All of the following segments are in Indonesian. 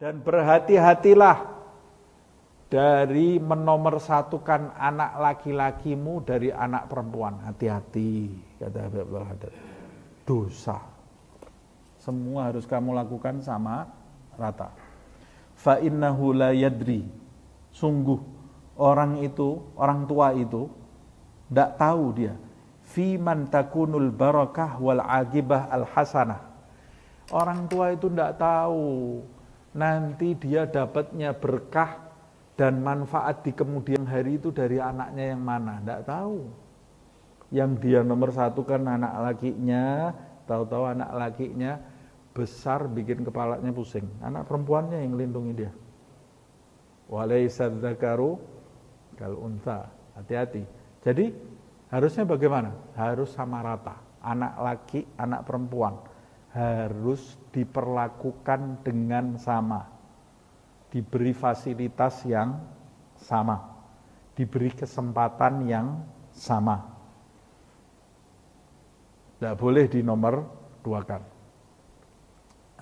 Dan berhati-hatilah dari menomorsatukan anak laki-lakimu dari anak perempuan. Hati-hati, kata Habib Haddad. Dosa. Semua harus kamu lakukan sama rata. Fa innahu la yadri. Sungguh orang itu, orang tua itu tidak tahu dia fi man takunul barakah wal agibah al hasanah. Orang tua itu tidak tahu nanti dia dapatnya berkah dan manfaat di kemudian hari itu dari anaknya yang mana, tidak tahu. Yang dia nomor satu kan anak lakinya, tahu-tahu anak lakinya besar bikin kepalanya pusing. Anak perempuannya yang lindungi dia. Walaisadzakaru kal unta. Hati-hati. Jadi harusnya bagaimana? Harus sama rata. Anak laki, anak perempuan harus diperlakukan dengan sama diberi fasilitas yang sama, diberi kesempatan yang sama. Tidak boleh di nomor duakan.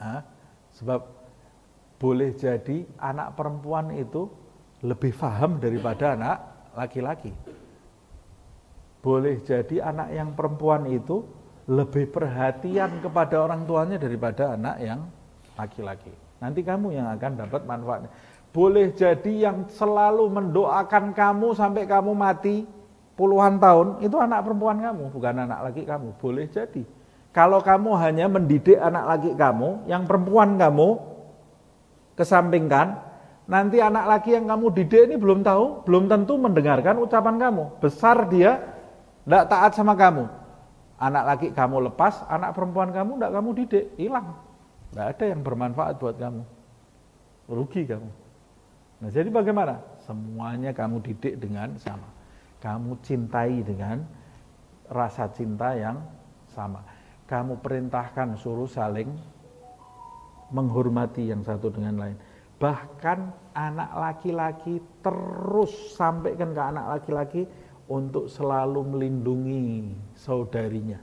Nah, sebab boleh jadi anak perempuan itu lebih paham daripada anak laki-laki. Boleh jadi anak yang perempuan itu lebih perhatian kepada orang tuanya daripada anak yang laki-laki. Nanti kamu yang akan dapat manfaatnya. Boleh jadi yang selalu mendoakan kamu sampai kamu mati puluhan tahun, itu anak perempuan kamu, bukan anak laki kamu. Boleh jadi. Kalau kamu hanya mendidik anak laki kamu, yang perempuan kamu kesampingkan, nanti anak laki yang kamu didik ini belum tahu, belum tentu mendengarkan ucapan kamu. Besar dia, tidak taat sama kamu. Anak laki kamu lepas, anak perempuan kamu tidak kamu didik, hilang. Tidak ada yang bermanfaat buat kamu. Rugi kamu. Nah jadi bagaimana? Semuanya kamu didik dengan sama. Kamu cintai dengan rasa cinta yang sama. Kamu perintahkan suruh saling menghormati yang satu dengan lain. Bahkan anak laki-laki terus sampaikan ke anak laki-laki untuk selalu melindungi saudarinya